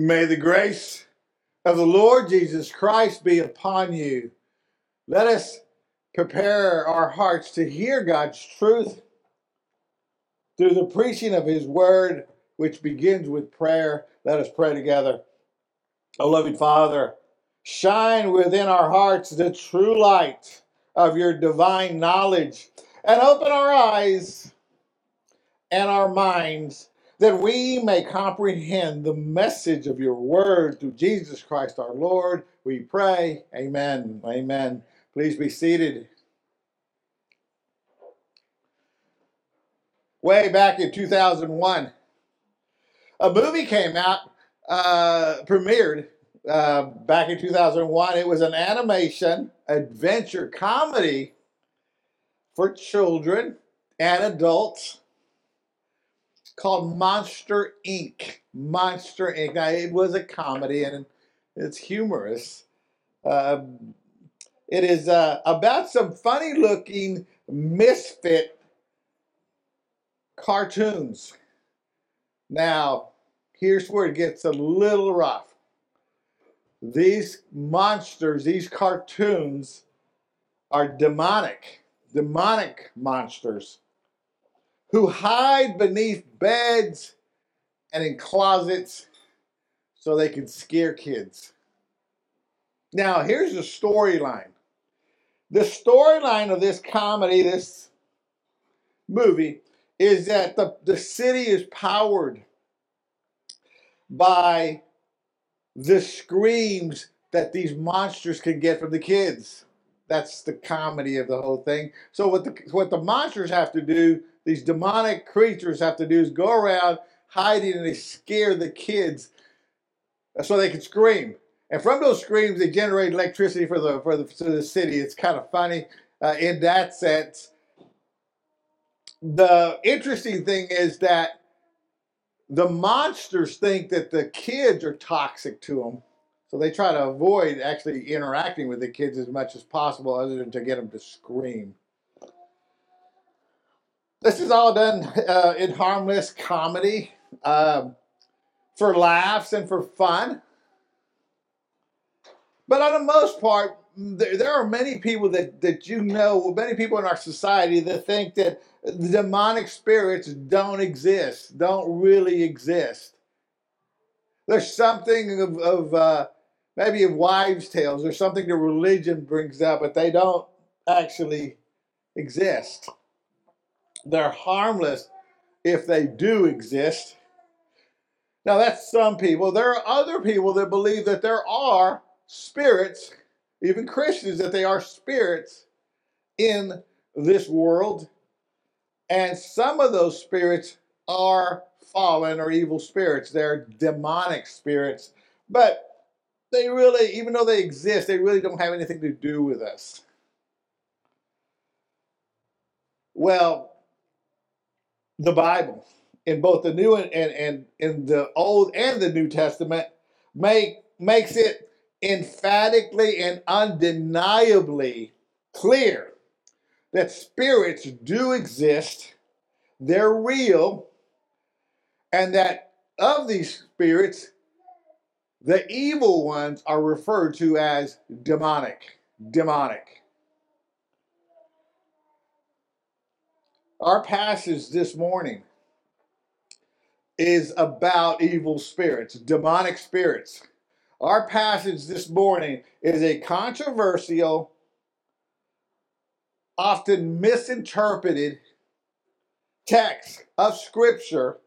May the grace of the Lord Jesus Christ be upon you. Let us prepare our hearts to hear God's truth through the preaching of His word, which begins with prayer. Let us pray together. O loving Father, shine within our hearts the true light of your divine knowledge and open our eyes and our minds that we may comprehend the message of your word through Jesus Christ our Lord. We pray. Amen. Amen. Please be seated. Way back in 2001, a movie came out, uh, premiered uh, back in 2001. It was an animation adventure comedy for children and adults called Monster Inc. Monster Inc. It was a comedy and it's humorous. Uh, it is uh, about some funny looking misfit cartoons. Now, here's where it gets a little rough. These monsters, these cartoons, are demonic, demonic monsters who hide beneath beds and in closets so they can scare kids. Now, here's the storyline. The storyline of this comedy, this movie, is that the, the city is powered by the screams that these monsters can get from the kids. That's the comedy of the whole thing. So what the what the monsters have to do these demonic creatures have to do is go around hiding and they scare the kids so they can scream. And from those screams, they generate electricity for the for the, for the city. It's kind of funny uh, in that sense. The interesting thing is that the monsters think that the kids are toxic to them, so they try to avoid actually interacting with the kids as much as possible, other than to get them to scream. This is all done uh, in harmless comedy um, for laughs and for fun. But on the most part, there, there are many people that, that you know, many people in our society that think that the demonic spirits don't exist, don't really exist. There's something of, of uh, maybe of wives' tales, there's something that religion brings up, but they don't actually exist. They're harmless if they do exist. Now, that's some people. There are other people that believe that there are spirits, even Christians, that they are spirits in this world. And some of those spirits are fallen or evil spirits. They're demonic spirits. But they really, even though they exist, they really don't have anything to do with us. Well, the Bible in both the New and, and, and in the Old and the New Testament make makes it emphatically and undeniably clear that spirits do exist, they're real, and that of these spirits, the evil ones are referred to as demonic. Demonic. Our passage this morning is about evil spirits, demonic spirits. Our passage this morning is a controversial, often misinterpreted text of Scripture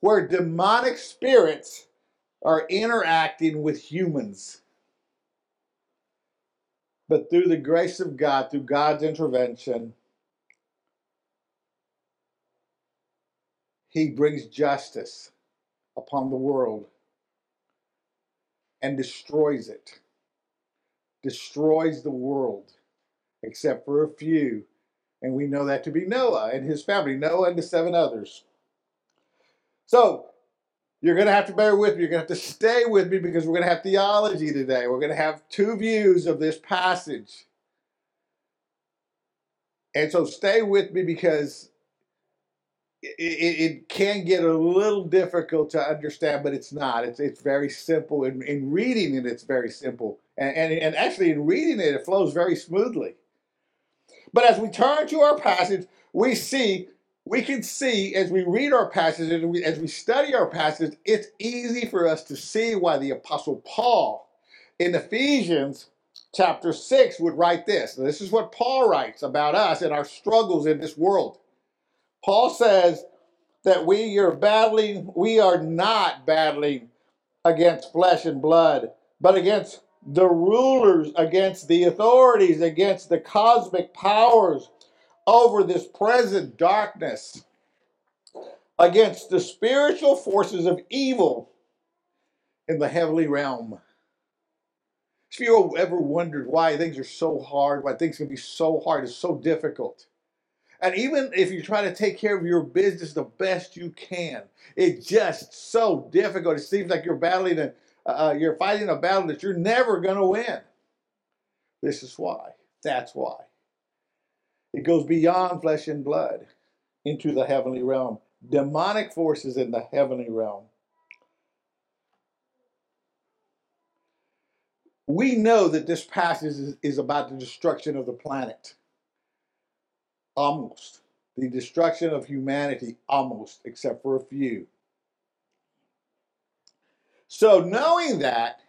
where demonic spirits are interacting with humans. But through the grace of God, through God's intervention, he brings justice upon the world and destroys it. Destroys the world, except for a few. And we know that to be Noah and his family, Noah and the seven others. So you're going to have to bear with me. You're going to have to stay with me because we're going to have theology today. We're going to have two views of this passage. And so stay with me because it, it, can get a little difficult to understand, but it's not. It's, it's very simple. In, in reading it, it's very simple. And, and, and actually, in reading it, it flows very smoothly. But as we turn to our passage, we see we can see as we read our passage, as we, as we study our passage, it's easy for us to see why the Apostle Paul in Ephesians chapter 6 would write this. This is what Paul writes about us and our struggles in this world. Paul says that we are battling, we are not battling against flesh and blood, but against the rulers, against the authorities, against the cosmic powers over this present darkness against the spiritual forces of evil in the heavenly realm. If you ever wondered why things are so hard, why things can be so hard, it's so difficult. And even if you try to take care of your business the best you can, it's just so difficult. It seems like you're battling a, uh, you're fighting a battle that you're never going to win. This is why. That's why. It goes beyond flesh and blood into the heavenly realm. Demonic forces in the heavenly realm. We know that this passage is, is about the destruction of the planet. Almost. The destruction of humanity, almost, except for a few. So, knowing that,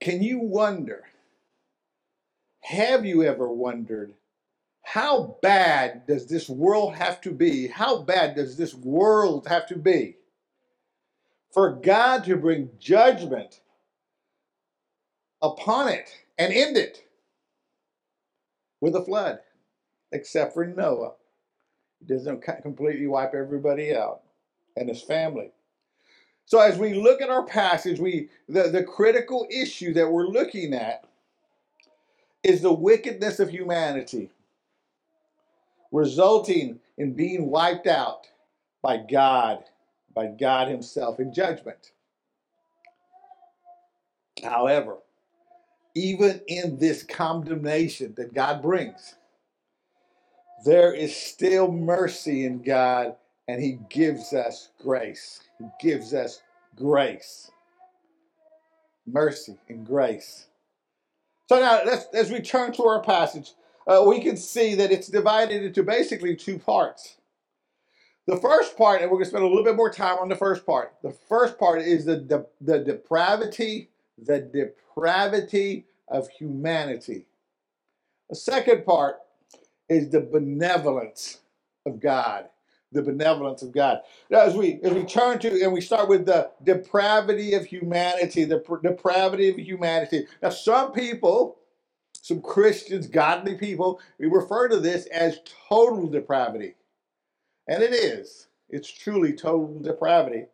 can you wonder? Have you ever wondered how bad does this world have to be? How bad does this world have to be for God to bring judgment upon it and end it with a flood, except for Noah? He doesn't completely wipe everybody out and his family. So as we look at our passage, we the, the critical issue that we're looking at is the wickedness of humanity resulting in being wiped out by God, by God Himself in judgment. However, even in this condemnation that God brings, there is still mercy in God, and He gives us grace. He gives us grace. Mercy and grace. So now let's let's return to our passage uh, we can see that it's divided into basically two parts. The first part, and we're going to spend a little bit more time on the first part. The first part is the, the, the depravity, the depravity of humanity. The second part is the benevolence of God. The benevolence of God. Now, as we as we turn to and we start with the depravity of humanity, the depravity of humanity. Now, some people some Christians, godly people, we refer to this as total depravity. And it is. It's truly total depravity.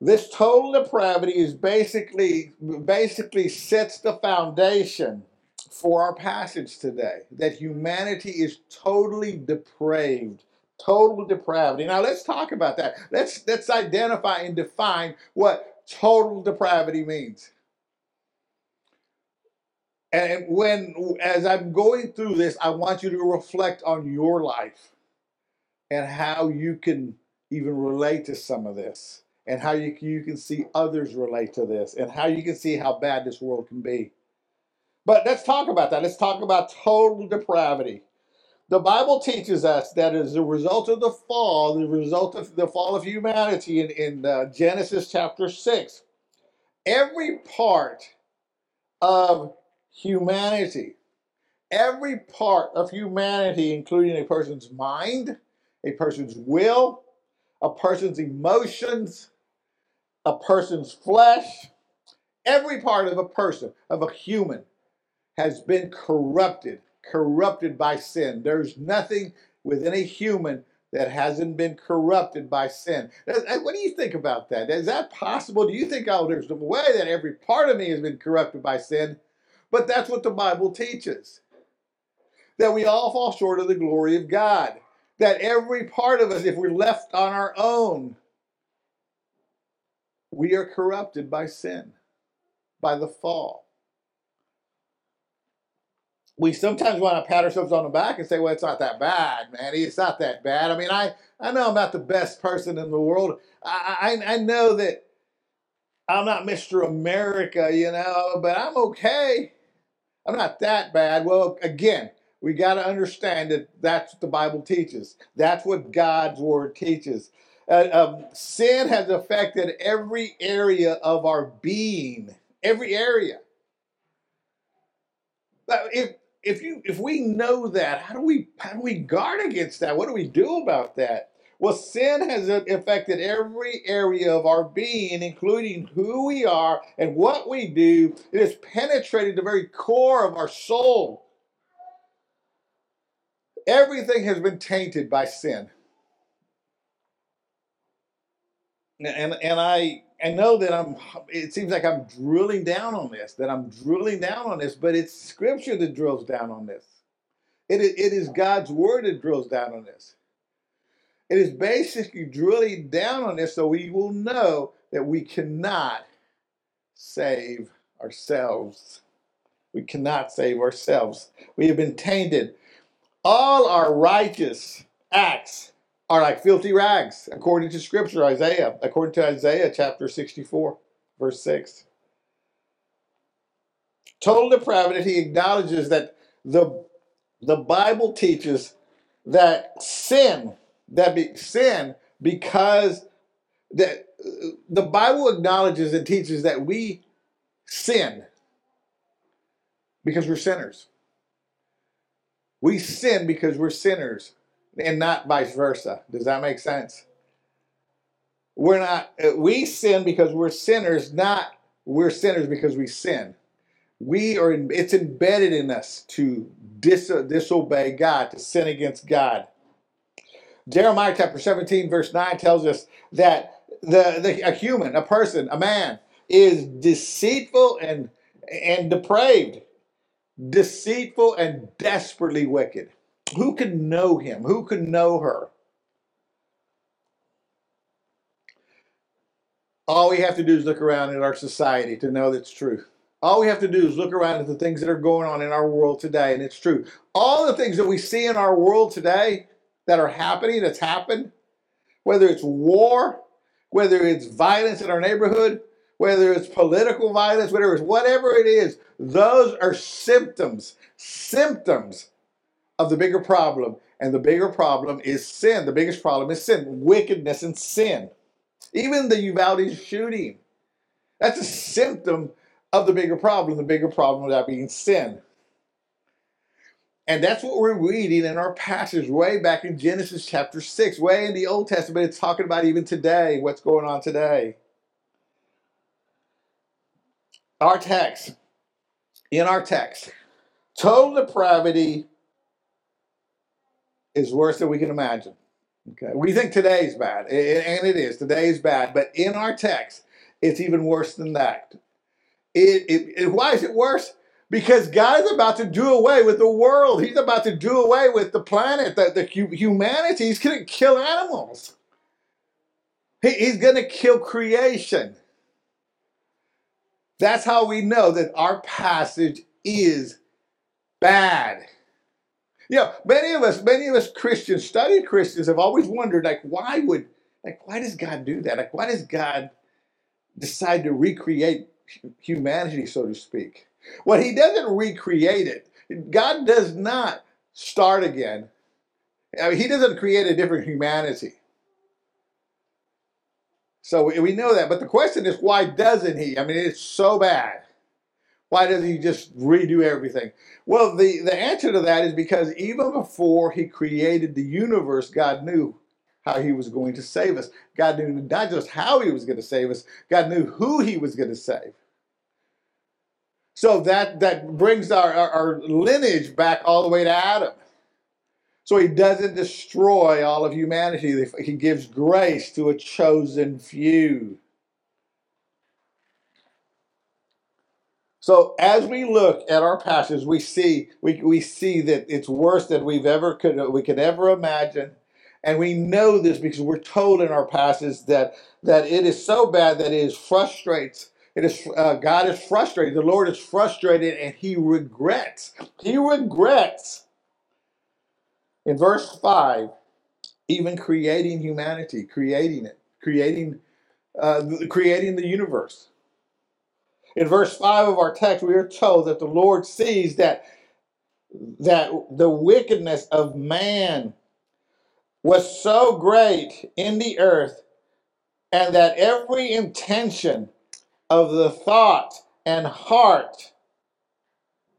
This total depravity is basically basically sets the foundation for our passage today that humanity is totally depraved total depravity. Now let's talk about that. Let's let's identify and define what total depravity means. And when, as I'm going through this, I want you to reflect on your life and how you can even relate to some of this, and how you, you can see others relate to this, and how you can see how bad this world can be. But let's talk about that. Let's talk about total depravity. The Bible teaches us that as a result of the fall, the result of the fall of humanity in, in uh, Genesis chapter 6, every part of humanity. Every part of humanity, including a person's mind, a person's will, a person's emotions, a person's flesh, every part of a person, of a human, has been corrupted, corrupted by sin. There's nothing within a human that hasn't been corrupted by sin. What do you think about that? Is that possible? Do you think, oh, there's a way that every part of me has been corrupted by sin? But that's what the Bible teaches that we all fall short of the glory of God. That every part of us, if we're left on our own, we are corrupted by sin, by the fall we sometimes want to pat ourselves on the back and say, well, it's not that bad, man. It's not that bad. I mean, I, I know I'm not the best person in the world. I, I, I know that I'm not Mr. America, you know, but I'm okay. I'm not that bad. Well, again, we got to understand that that's what the Bible teaches. That's what God's word teaches. Uh, um, sin has affected every area of our being, every area. If if you if we know that, how do we how do we guard against that? What do we do about that? Well, sin has affected every area of our being, including who we are and what we do. It has penetrated the very core of our soul. Everything has been tainted by sin. And and I I know that I'm, it seems like I'm drilling down on this, that I'm drilling down on this, but it's scripture that drills down on this. It is, it is God's word that drills down on this. It is basically drilling down on this so we will know that we cannot save ourselves. We cannot save ourselves. We have been tainted. All our righteous acts are like filthy rags, according to Scripture, Isaiah, according to Isaiah chapter 64, verse 6. Total depravity, he acknowledges that the, the Bible teaches that sin, that be, sin, because that the Bible acknowledges and teaches that we sin because we're sinners. We sin because we're sinners and not vice versa. Does that make sense? We're not, we sin because we're sinners, not we're sinners because we sin. We are, it's embedded in us to dis, disobey God, to sin against God. Jeremiah chapter 17, verse 9 tells us that the, the a human, a person, a man, is deceitful and and depraved, deceitful and desperately wicked. Who can know him? Who can know her? All we have to do is look around at our society to know that's true. All we have to do is look around at the things that are going on in our world today, and it's true. All the things that we see in our world today that are happening, that's happened, whether it's war, whether it's violence in our neighborhood, whether it's political violence, whatever whatever it is, those are symptoms, symptoms of the bigger problem. And the bigger problem is sin. The biggest problem is sin, wickedness and sin. Even the Uvalde shooting, that's a symptom of the bigger problem, the bigger problem of that being sin. And that's what we're reading in our passage way back in Genesis chapter 6, way in the Old Testament. It's talking about even today, what's going on today. Our text, in our text, total depravity is worse than we can imagine. Okay, we think today's bad, and it is. Today is bad, but in our text, it's even worse than that. It, it, it, why is it worse? Because God's about to do away with the world. He's about to do away with the planet, the, the humanity. He's going to kill animals. He, he's going to kill creation. That's how we know that our passage is bad. Know, many of us, many of us Christians, studied Christians, have always wondered, like, why would, like, why does God do that? Like, why does God decide to recreate humanity, so to speak? Well, He doesn't recreate it. God does not start again. I mean, he doesn't create a different humanity. So we know that. But the question is, why doesn't he? I mean, it's so bad. Why doesn't he just redo everything? Well, the, the answer to that is because even before he created the universe, God knew how he was going to save us. God knew not just how he was going to save us, God knew who he was going to save. So that, that brings our, our, our lineage back all the way to Adam. So he doesn't destroy all of humanity. He gives grace to a chosen few. So as we look at our passage, we see we, we see that it's worse than we've ever could we could ever imagine. And we know this because we're told in our passage that that it is so bad that it is frustrates. It is uh, God is frustrated. The Lord is frustrated, and He regrets. He regrets. In verse five, even creating humanity, creating it, creating, uh, creating the universe. In verse 5 of our text, we are told that the Lord sees that, that the wickedness of man was so great in the earth, and that every intention of the thought and heart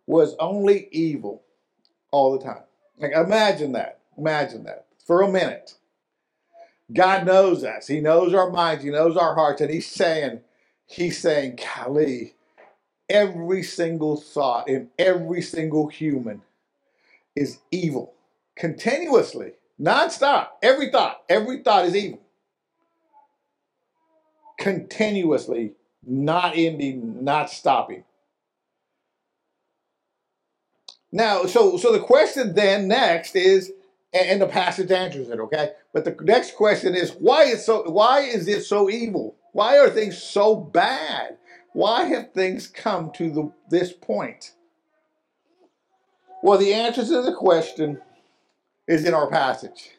was only evil all the time. Like imagine that. Imagine that for a minute. God knows us. He knows our minds. He knows our hearts, and He's saying, He's saying, Golly, every single thought in every single human is evil continuously, nonstop. Every thought, every thought is evil. Continuously, not ending, not stopping. Now, so so the question then next is, and the passage answers it, okay? But the next question is, why is so why is it so evil? Why are things so bad? Why have things come to the, this point? Well, the answer to the question is in our passage.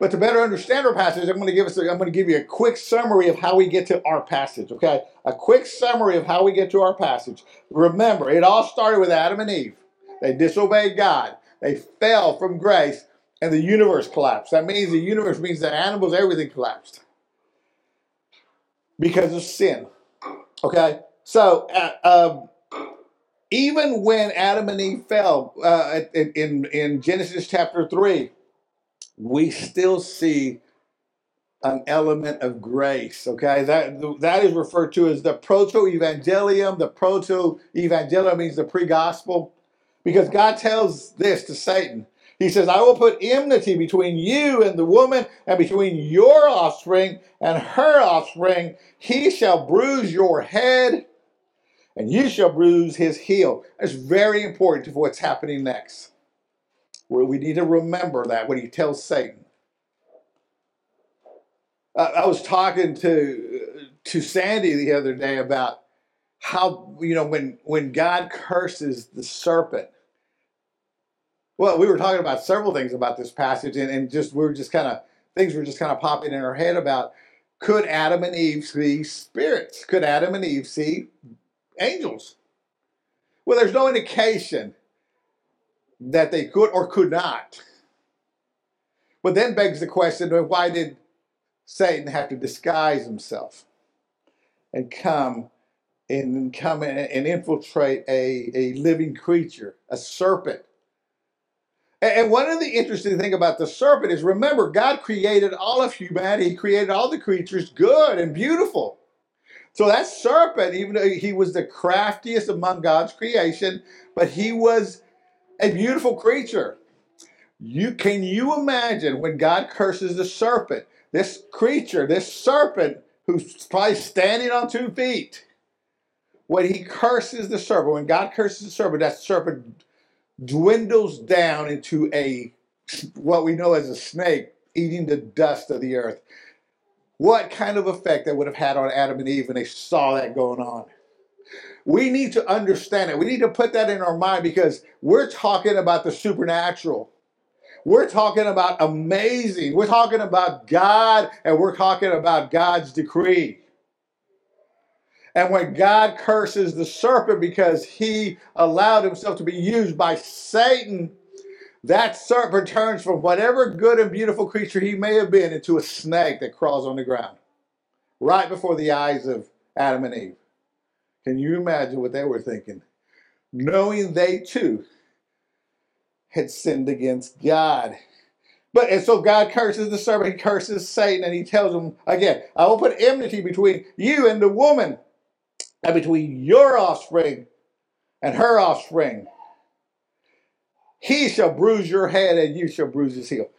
But to better understand our passage, I'm going to give us a, I'm going to give you a quick summary of how we get to our passage, okay? A quick summary of how we get to our passage. Remember, it all started with Adam and Eve. They disobeyed God. They fell from grace and the universe collapsed. That means the universe means that animals, everything collapsed because of sin. Okay, so uh, um, even when Adam and Eve fell uh, in in Genesis chapter three, we still see an element of grace. Okay, that that is referred to as the proto-evangelium. The proto-evangelium means the pre-gospel, because God tells this to Satan. He says, I will put enmity between you and the woman, and between your offspring and her offspring. He shall bruise your head, and you shall bruise his heel. That's very important to what's happening next. Where We need to remember that when he tells Satan. I was talking to to Sandy the other day about how you know when when God curses the serpent well, we were talking about several things about this passage, and, and just we were just kind of things were just kind of popping in our head about could Adam and Eve see spirits? Could Adam and Eve see angels? Well, there's no indication that they could or could not. But then begs the question why did Satan have to disguise himself and come and come and infiltrate a, a living creature, a serpent, and one of the interesting thing about the serpent is remember, God created all of humanity, He created all the creatures good and beautiful. So that serpent, even though he was the craftiest among God's creation, but he was a beautiful creature. You can you imagine when God curses the serpent, this creature, this serpent who's probably standing on two feet, when he curses the serpent, when God curses the serpent, that serpent dwindles down into a what we know as a snake eating the dust of the earth. What kind of effect that would have had on Adam and Eve when they saw that going on? We need to understand it. We need to put that in our mind because we're talking about the supernatural. We're talking about amazing. We're talking about God and we're talking about God's decree. And when God curses the serpent because he allowed himself to be used by Satan, that serpent turns from whatever good and beautiful creature he may have been into a snake that crawls on the ground right before the eyes of Adam and Eve. Can you imagine what they were thinking? Knowing they too had sinned against God. But and so God curses the serpent, he curses Satan, and he tells him again, I will put enmity between you and the woman and between your offspring and her offspring. He shall bruise your head and you shall bruise his heel.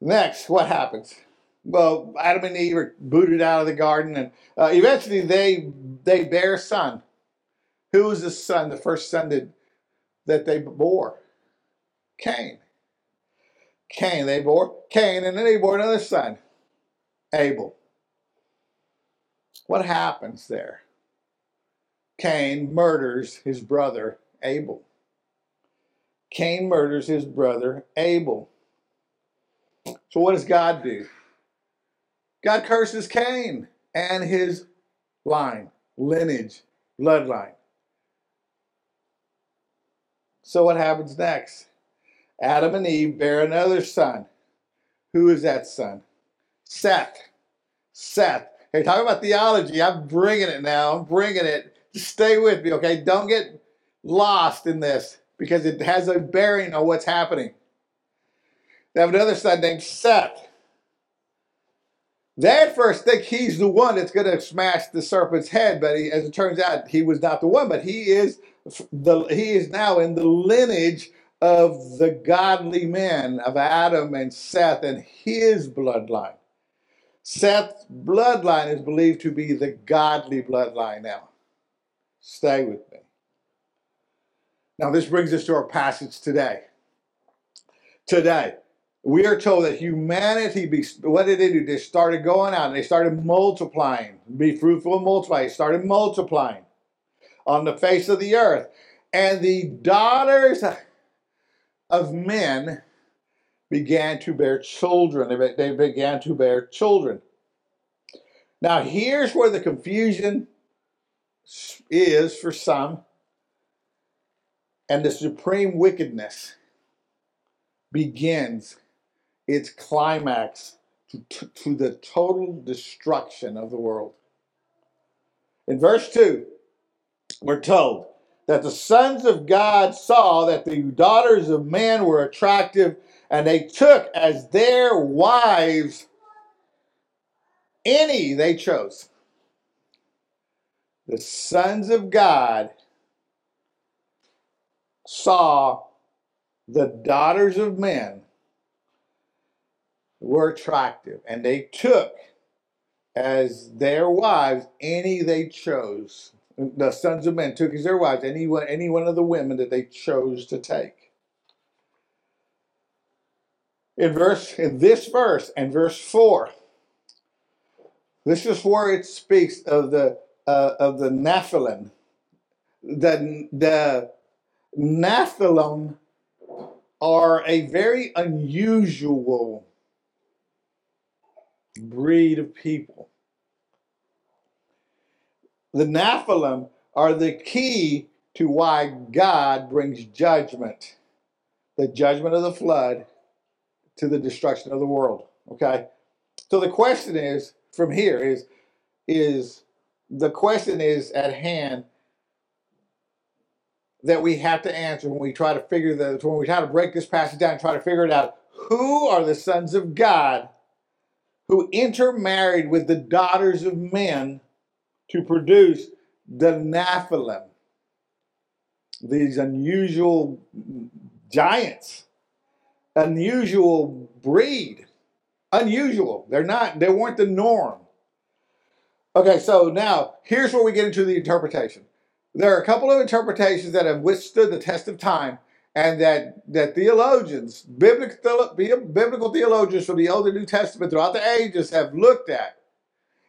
Next, what happens? Well, Adam and Eve are booted out of the garden, and uh, eventually they they bear a son. Who was the son, the first son that, that they bore? Cain. Cain, they bore Cain, and then they bore another son, Abel. What happens there? Cain murders his brother Abel. Cain murders his brother Abel. So, what does God do? God curses Cain and his line, lineage, bloodline. So, what happens next? Adam and Eve bear another son. Who is that son? Seth. Seth. Hey, talk about theology. I'm bringing it now. I'm bringing it. Stay with me, okay? Don't get lost in this because it has a bearing on what's happening. They have another son named Seth. They at first think he's the one that's going to smash the serpent's head, but he, as it turns out, he was not the one. But he is the he is now in the lineage of the godly men of Adam and Seth and his bloodline. Seth's bloodline is believed to be the godly bloodline now. Stay with me. Now, this brings us to our passage today. Today, we are told that humanity, be, what did they do? They started going out and they started multiplying. Be fruitful and multiply. They started multiplying on the face of the earth. And the daughters of men began to bear children. They, they began to bear children. Now, here's where the confusion is for some, and the supreme wickedness begins its climax to, to, the total destruction of the world. In verse 2, we're told that the sons of God saw that the daughters of man were attractive, and they took as their wives any they chose. The sons of God saw the daughters of men were attractive, and they took as their wives any they chose. The sons of men took as their wives any one, any one of the women that they chose to take. In verse in this verse and verse four, this is where it speaks of the uh, of the Nephilim. The the Nephilim are a very unusual breed of people. The Nephilim are the key to why God brings judgment, the judgment of the flood to the destruction of the world. Okay? So the question is from here is is the question is at hand that we have to answer when we try to figure the when we try to break this passage down and try to figure it out. Who are the sons of God who intermarried with the daughters of men to produce the Nephilim, these unusual giants, unusual breed, unusual. They're not, they weren't the norm. Okay, so now here's where we get into the interpretation. There are a couple of interpretations that have withstood the test of time and that that theologians, biblical, biblical theologians from the Old and New Testament throughout the ages have looked at,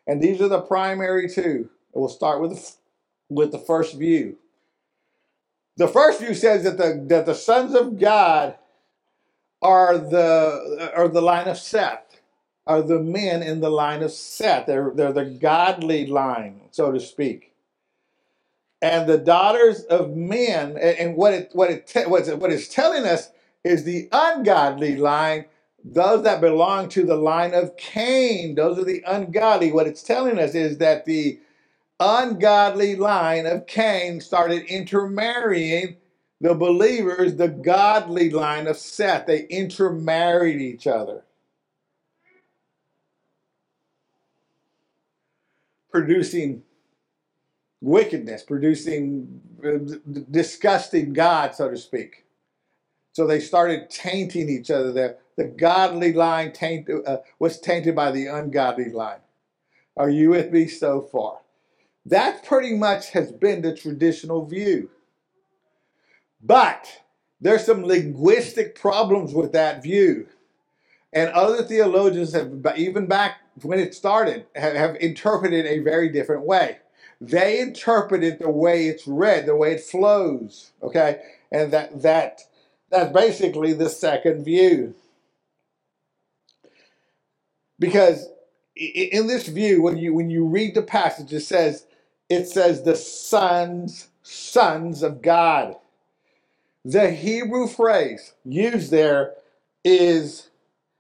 and these are the primary two. We'll start with the, with the first view. The first view says that the that the sons of God are the are the line of Seth, are the men in the line of Seth. They're they're the godly line, so to speak. And the daughters of men and what it what it what it, what it's telling us is the ungodly line those that belong to the line of Cain those are the ungodly. What it's telling us is that the ungodly line of Cain started intermarrying the believers the godly line of Seth. They intermarried each other producing wickedness, producing uh, disgusting God, so to speak. So they started tainting each other. The, the godly line taint, uh, was tainted by the ungodly line. Are you with me so far? That pretty much has been the traditional view. But there's some linguistic problems with that view. And other theologians have, even back when it started, have, interpreted a very different way. They interpret it the way it's read, the way it flows. Okay, and that that that's basically the second view. Because in this view, when you when you read the passage, it says it says the sons sons of God. The Hebrew phrase used there is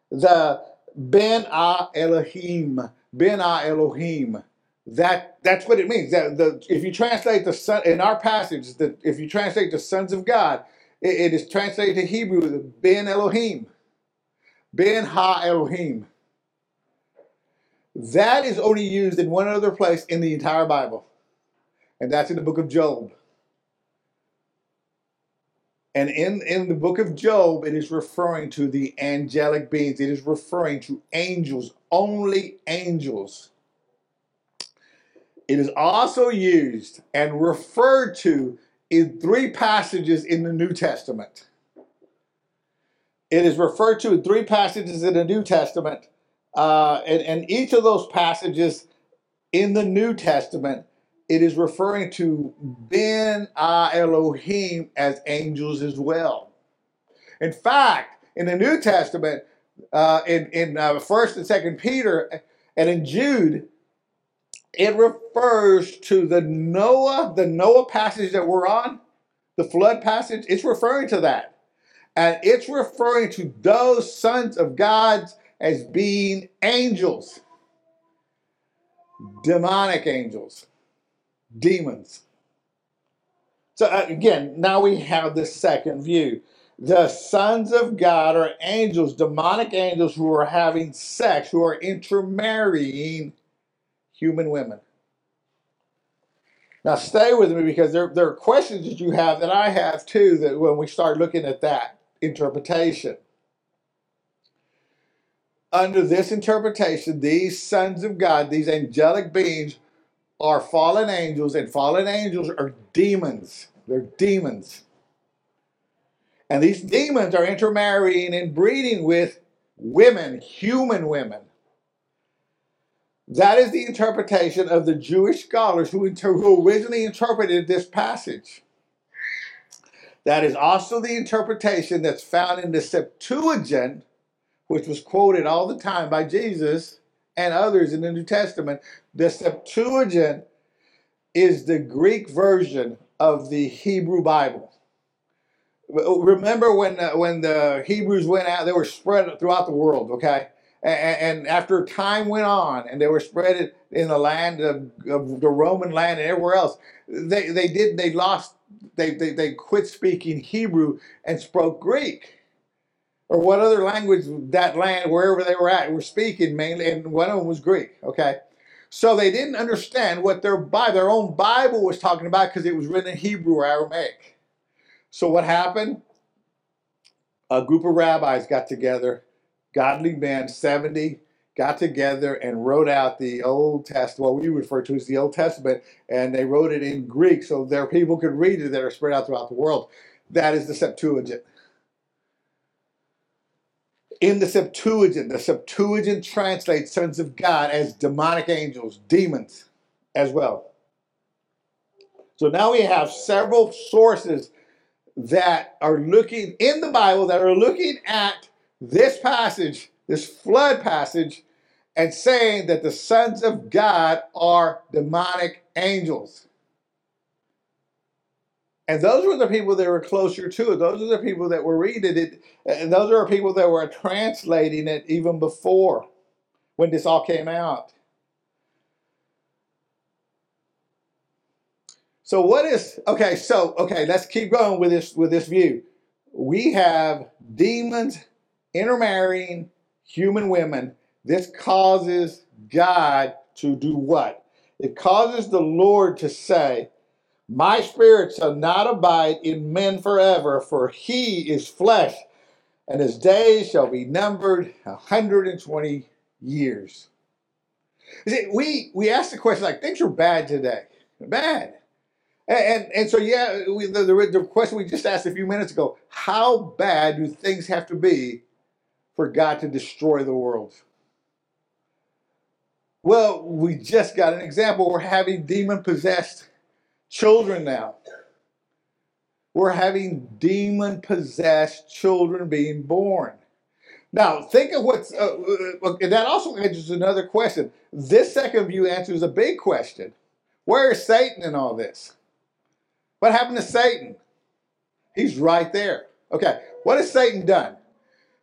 the Ben A Elohim, Ben A Elohim. That that's what it means. That the if you translate the son in our passage, that if you translate the sons of God, it, it is translated to Hebrew Ben Elohim, Ben Ha Elohim. That is only used in one other place in the entire Bible, and that's in the book of Job. And in, in the book of Job, it is referring to the angelic beings. It is referring to angels, only angels. It is also used and referred to in three passages in the New Testament. It is referred to in three passages in the New Testament. Uh, and, and each of those passages in the New Testament it is referring to Ben A Elohim as angels as well. In fact, in the New Testament, uh, in in uh, First and Second Peter, and in Jude, it refers to the Noah, the Noah passage that we're on, the flood passage. It's referring to that, and it's referring to those sons of God as being angels, demonic angels demons. So uh, again, now we have the second view. The sons of God are angels, demonic angels who are having sex, who are intermarrying human women. Now, stay with me because there, there are questions that you have that I have too that when we start looking at that interpretation. Under this interpretation, these sons of God, these angelic beings, are fallen angels, and fallen angels are demons. They're demons. And these demons are intermarrying and breeding with women, human women. That is the interpretation of the Jewish scholars who, inter- who originally interpreted this passage. That is also the interpretation that's found in the Septuagint, which was quoted all the time by Jesus and others in the New Testament, the Septuagint is the Greek version of the Hebrew Bible. Remember when uh, when the Hebrews went out, they were spread throughout the world. Okay, and, and after time went on, and they were spread in the land of, of the Roman land and everywhere else. They they did they lost they, they they quit speaking Hebrew and spoke Greek or what other language that land, wherever they were at, were speaking mainly, and one of them was Greek. Okay, so they didn't understand what their Bible, their own Bible was talking about because it was written in Hebrew or Aramaic. So what happened? A group of rabbis got together, godly men, seventy, got together and wrote out the Old Testament, what we refer to as the Old Testament, and they wrote it in Greek so their people could read it that are spread out throughout the world. That is the Septuagint in the Septuagint, the Septuagint translates sons of God as demonic angels, demons as well. So now we have several sources that are looking in the Bible that are looking at this passage, this flood passage, and saying that the sons of God are demonic angels. And those were the people that were closer to it. Those are the people that were reading it. And those are people that were translating it even before when this all came out. So what is okay, so okay, let's keep going with this with this view. We have demons intermarrying human women. This causes God to do what? It causes the Lord to say, My spirit shall not abide in men forever, for he is flesh, and his days shall be numbered a 120 years. See, we, we ask the question like, things are bad today. Bad. And, and, and so, yeah, we, the, the, the question we just asked a few minutes ago how bad do things have to be for God to destroy the world? Well, we just got an example. We're having demon possessed children now. We're having demon possessed children being born. Now, think of what's, uh, uh, that also answers another question. This second view answers a big question. Where is Satan in all this? What happened to Satan? He's right there. Okay, what has Satan done?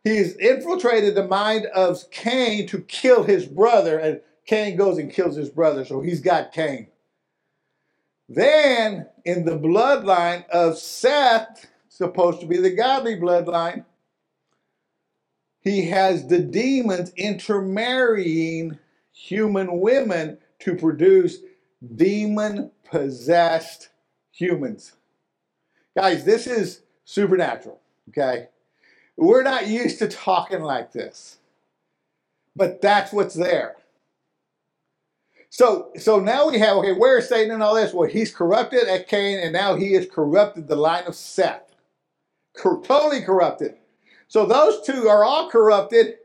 He's infiltrated the mind of Cain to kill his brother, and Cain goes and kills his brother, so he's got Cain. Then, in the bloodline of Seth, supposed to be the godly bloodline, he has the demons intermarrying human women to produce demon possessed humans. Guys, this is supernatural, okay? We're not used to talking like this, but that's what's there. So, so now we have okay, where is Satan and all this? Well, he's corrupted at Cain, and now he has corrupted the line of Seth. Cor- totally corrupted. So those two are all corrupted.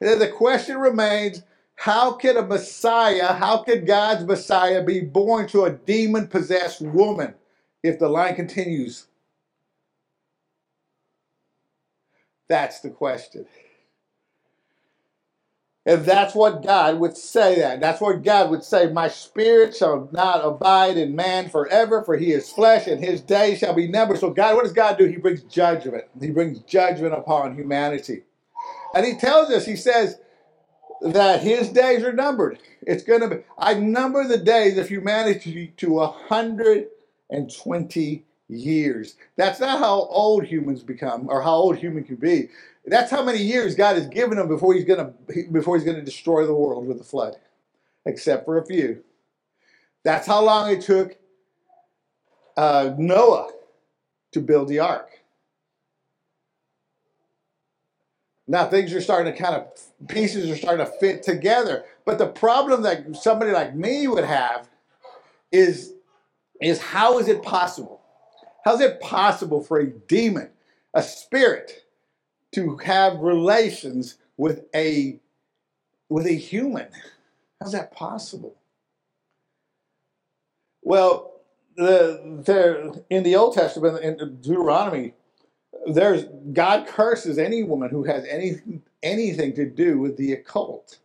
And then the question remains how could a Messiah, how could God's Messiah be born to a demon possessed woman if the line continues? That's the question. And that's what God would say that. That's what God would say, My spirit shall not abide in man forever, for he is flesh, and his days shall be numbered. So God, what does God do? He brings judgment. He brings judgment upon humanity. And he tells us, he says that his days are numbered. It's gonna be I number the days of humanity to a hundred and twenty years. That's not how old humans become or how old human can be. That's how many years God has given them before he's gonna before he's gonna destroy the world with the flood, except for a few. That's how long it took uh, Noah to build the ark. Now things are starting to kind of pieces are starting to fit together. But the problem that somebody like me would have is is how is it possible? How is it possible for a demon, a spirit, to have relations with a with a human. How's that possible? Well, the, the in the Old Testament in Deuteronomy, there's God curses any woman who has any anything to do with the occult,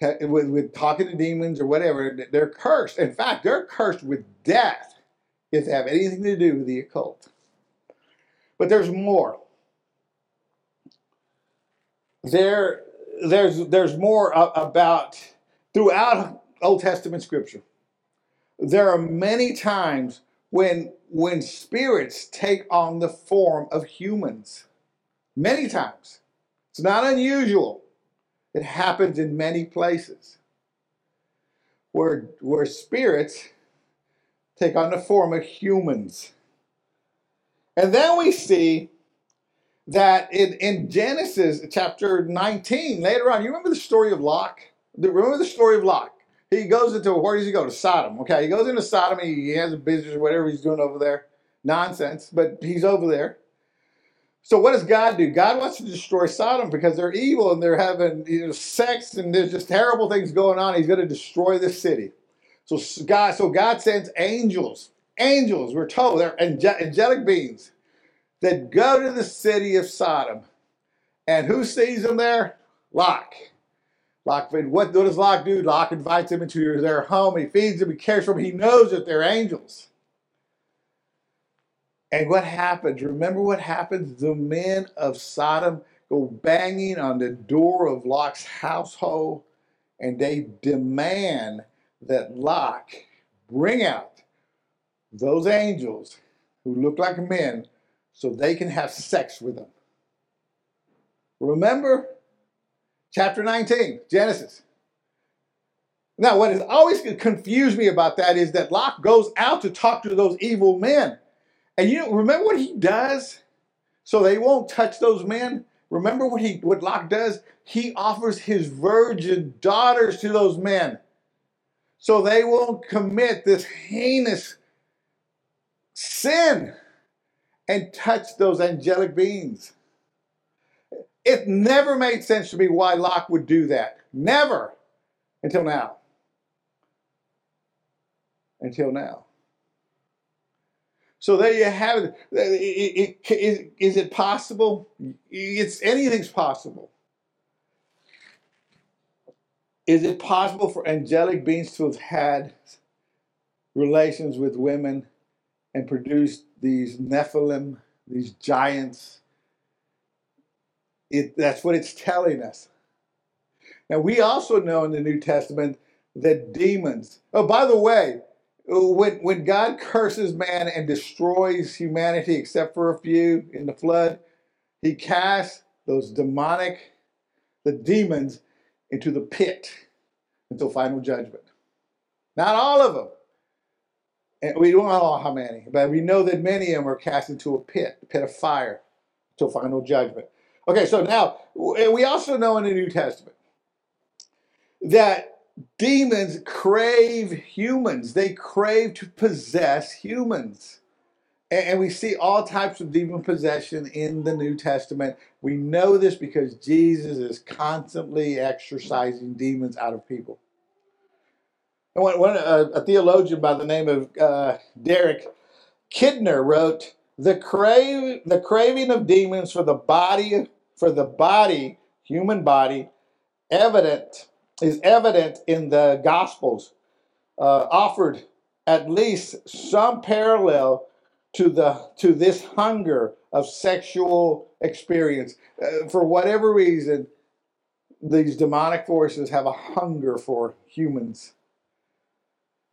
with, with talking to demons or whatever. They're cursed. In fact, they're cursed with death if they have anything to do with the occult. But there's more there there's there's more about throughout Old Testament scripture. There are many times when when spirits take on the form of humans. Many times. It's not unusual. It happens in many places. Where where spirits take on the form of humans. And then we see that in, in Genesis chapter 19, later on, you remember the story of Lot? Remember the story of Lot? He goes into, where does he go? To Sodom. Okay, he goes into Sodom, he has a business or whatever he's doing over there. Nonsense, but he's over there. So what does God do? God wants to destroy Sodom because they're evil and they're having you know, sex and there's just terrible things going on. He's going to destroy the city. So God, so God sends angels. Angels, we're told, they're angelic beings that go to the city of Sodom. And who sees them there? Lot. Lot, what, what does Lot do? Lot invites them into their home. He feeds them, he cares for them. He knows that they're angels. And what happens? Remember what happens? The men of Sodom go banging on the door of Lot's household and they demand that Lot bring out those angels who look like men so they can have sex with them. Remember chapter 19, Genesis. Now, what has always confused me about that is that Lot goes out to talk to those evil men. And you remember what he does so they won't touch those men? Remember what he what Lot does? He offers his virgin daughters to those men so they won't commit this heinous sin and touch those angelic beings. It never made sense to me why Lot would do that. Never until now. Until now. So there you have it. Is it possible? It's anything's possible. Is it possible for angelic beings to have had relations with women and produced these Nephilim, these giants? It, that's what it's telling us. Now, we also know in the New Testament that demons, oh, by the way, when, when God curses man and destroys humanity, except for a few in the flood, he casts those demonic, the demons, into the pit until final judgment. Not all of them. And we don't know how many, but we know that many of them are cast into a pit, a pit of fire, until final judgment. Okay, so now we also know in the New Testament that demons crave humans. They crave to possess humans. And we see all types of demon possession in the New Testament. We know this because Jesus is constantly exorcising demons out of people. And one, one uh, a theologian by the name of uh, Derek Kidner wrote, the, crave, the craving of demons for the body, for the body, human body, evident is evident in the Gospels, uh, offered at least some parallel to the to this hunger of sexual experience. Uh, for whatever reason, these demonic forces have a hunger for humans.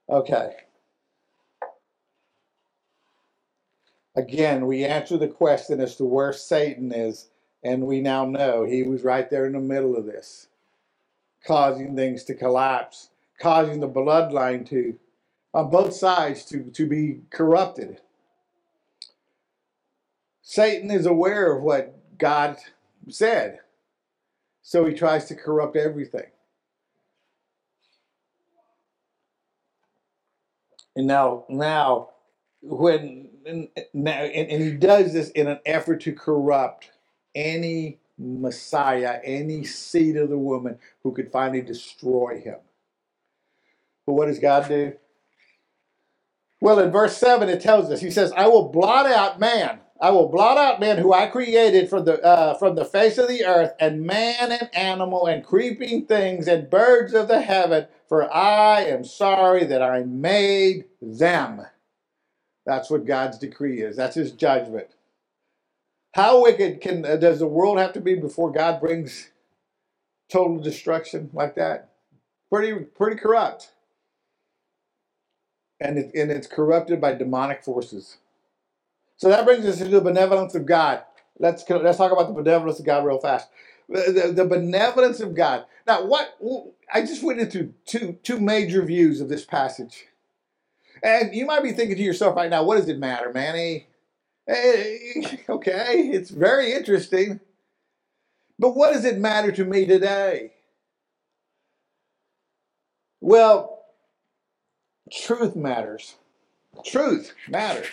Okay. Again, we answer the question as to where Satan is, and we now know he was right there in the middle of this, causing things to collapse, causing the bloodline to, on both sides, to, to be corrupted. Satan is aware of what God said. So he tries to corrupt everything. And now, now, when now, and, and he does this in an effort to corrupt any Messiah, any seed of the woman who could finally destroy him. But what does God do? Well, in verse 7, it tells us, He says, I will blot out man I will blot out men who I created from the uh, from the face of the earth, and man and animal and creeping things and birds of the heaven, for I am sorry that I made them. That's what God's decree is. That's His judgment. How wicked can uh, does the world have to be before God brings total destruction like that? Pretty pretty corrupt, and it, and it's corrupted by demonic forces. So that brings us into the benevolence of God. Let's let's talk about the benevolence of God real fast. The, the, benevolence of God. Now, what I just went into two two major views of this passage, and you might be thinking to yourself right now, "What does it matter, Manny?" Hey, eh, okay, it's very interesting, but what does it matter to me today? Well, truth matters. Truth matters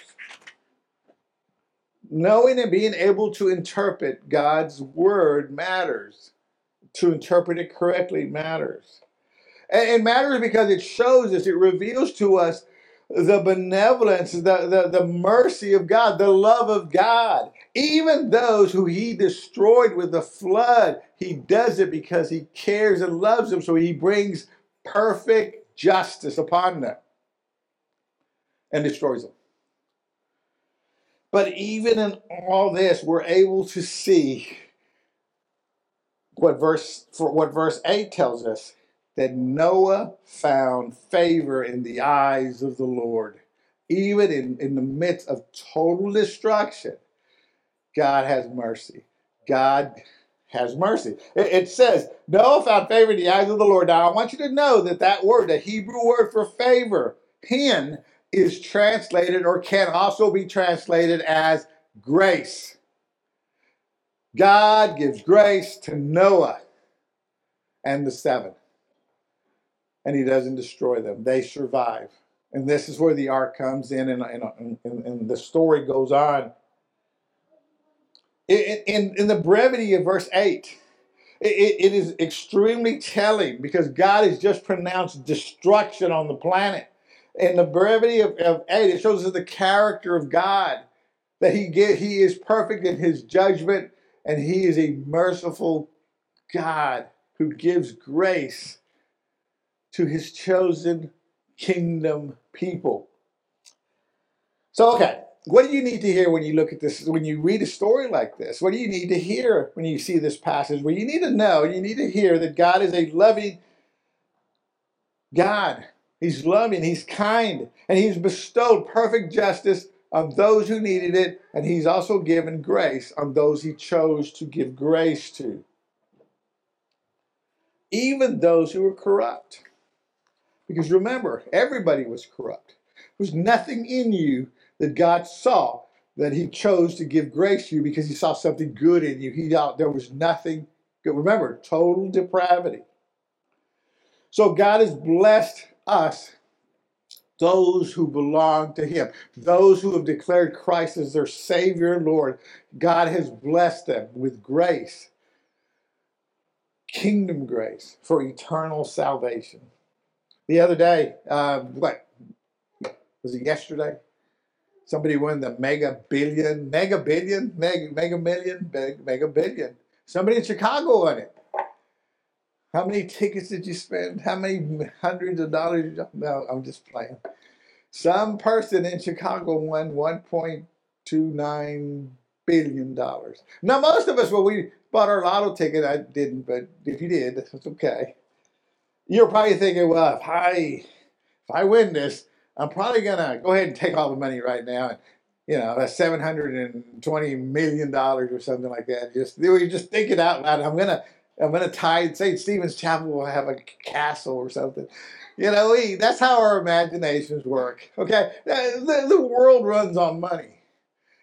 knowing and being able to interpret God's word matters. To interpret it correctly matters. And it matters because it shows us, it reveals to us the benevolence, the, the, the mercy of God, the love of God. Even those who he destroyed with the flood, he does it because he cares and loves them. So he brings perfect justice upon them and destroys them. But even in all this, we're able to see what verse for what verse 8 tells us that Noah found favor in the eyes of the Lord. Even in, in the midst of total destruction, God has mercy. God has mercy. It, it says, Noah found favor in the eyes of the Lord. Now, I want you to know that that word, the Hebrew word for favor, hin, is translated or can also be translated as grace. God gives grace to Noah and the seven, and he doesn't destroy them, they survive. And this is where the ark comes in, and, and, and, and the story goes on. In, in, in the brevity of verse 8, it, it is extremely telling because God has just pronounced destruction on the planet. In the brevity of, of 8, it shows us the character of God, that he, get, he is perfect in his judgment, and he is a merciful God who gives grace to his chosen kingdom people. So, okay, what do you need to hear when you look at this, when you read a story like this? What do you need to hear when you see this passage? Well, you need to know, you need to hear that God is a loving God. He's loving, He's kind, and He's bestowed perfect justice on those who needed it, and He's also given grace on those He chose to give grace to. Even those who were corrupt. Because remember, everybody was corrupt. There was nothing in you that God saw that He chose to give grace to you because He saw something good in you. He thought there was nothing good. Remember, total depravity. So God has blessed us, those who belong to Him, those who have declared Christ as their Savior and Lord. God has blessed them with grace, kingdom grace for eternal salvation the other day, uh, what was it yesterday? Somebody won the mega billion, mega billion, mega, mega million, mega, mega billion. Somebody in Chicago won it. How many tickets did you spend? How many hundreds of dollars? No, I'm just playing. Some person in Chicago won 1.29 billion dollars. Now, most of us, when we bought our lotto ticket, I didn't, but if you did, that's okay you're probably thinking, well, if I if I win this, I'm probably gonna go ahead and take all the money right now. And, you know, that's seven hundred and twenty million dollars or something like that. Just you just think it out loud. I'm gonna I'm gonna tie St. Stephen's Chapel will have a castle or something. You know, we, that's how our imaginations work. Okay, the, the world runs on money,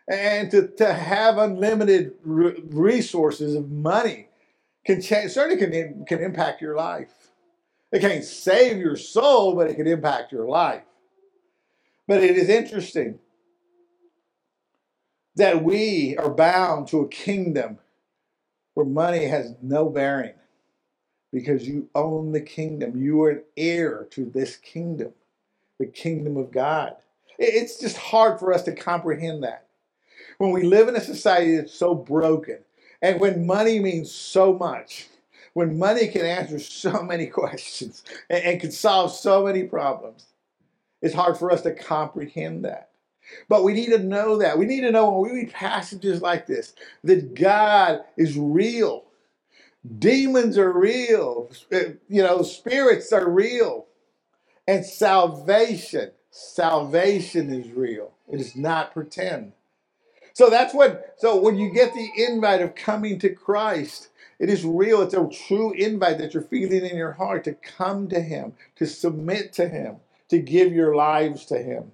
and to, to have unlimited resources of money can change, certainly can can impact your life. It can't save your soul, but it can impact your life. But it is interesting that we are bound to a kingdom where money has no bearing because you own the kingdom. You are an heir to this kingdom, the kingdom of God. It's just hard for us to comprehend that. When we live in a society that's so broken, and when money means so much, when money can answer so many questions and, and can solve so many problems, it's hard for us to comprehend that. But we need to know that. We need to know when we read passages like this that God is real. Demons are real. Eh, you know, spirits are real. And salvation, salvation is real. It is not pretend. So that's what, so when you get the invite of coming to Christ, it is real. It's a true invite that you're feeling in your heart to come to Him, to submit to Him, to give your lives to Him.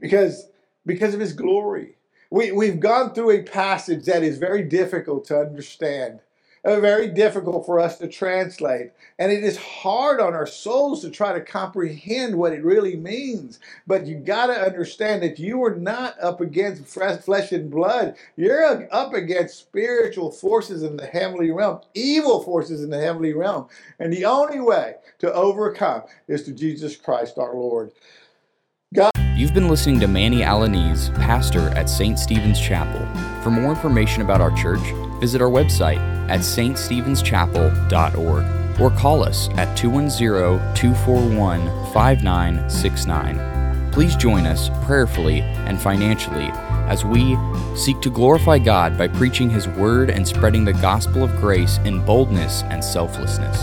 Because, because of His glory. We, we've gone through a passage that is very difficult to understand uh, very difficult for us to translate. And it is hard on our souls to try to comprehend what it really means. But you got to understand that you are not up against flesh and blood. You're up against spiritual forces in the heavenly realm, evil forces in the heavenly realm. And the only way to overcome is to Jesus Christ our Lord. God. You've been listening to Manny Alaniz, pastor at St. Stephen's Chapel. For more information about our church, visit our website at ststephenschapel.org or call us at 210-241-5969. Please join us prayerfully and financially as we seek to glorify God by preaching his word and spreading the gospel of grace in boldness and selflessness.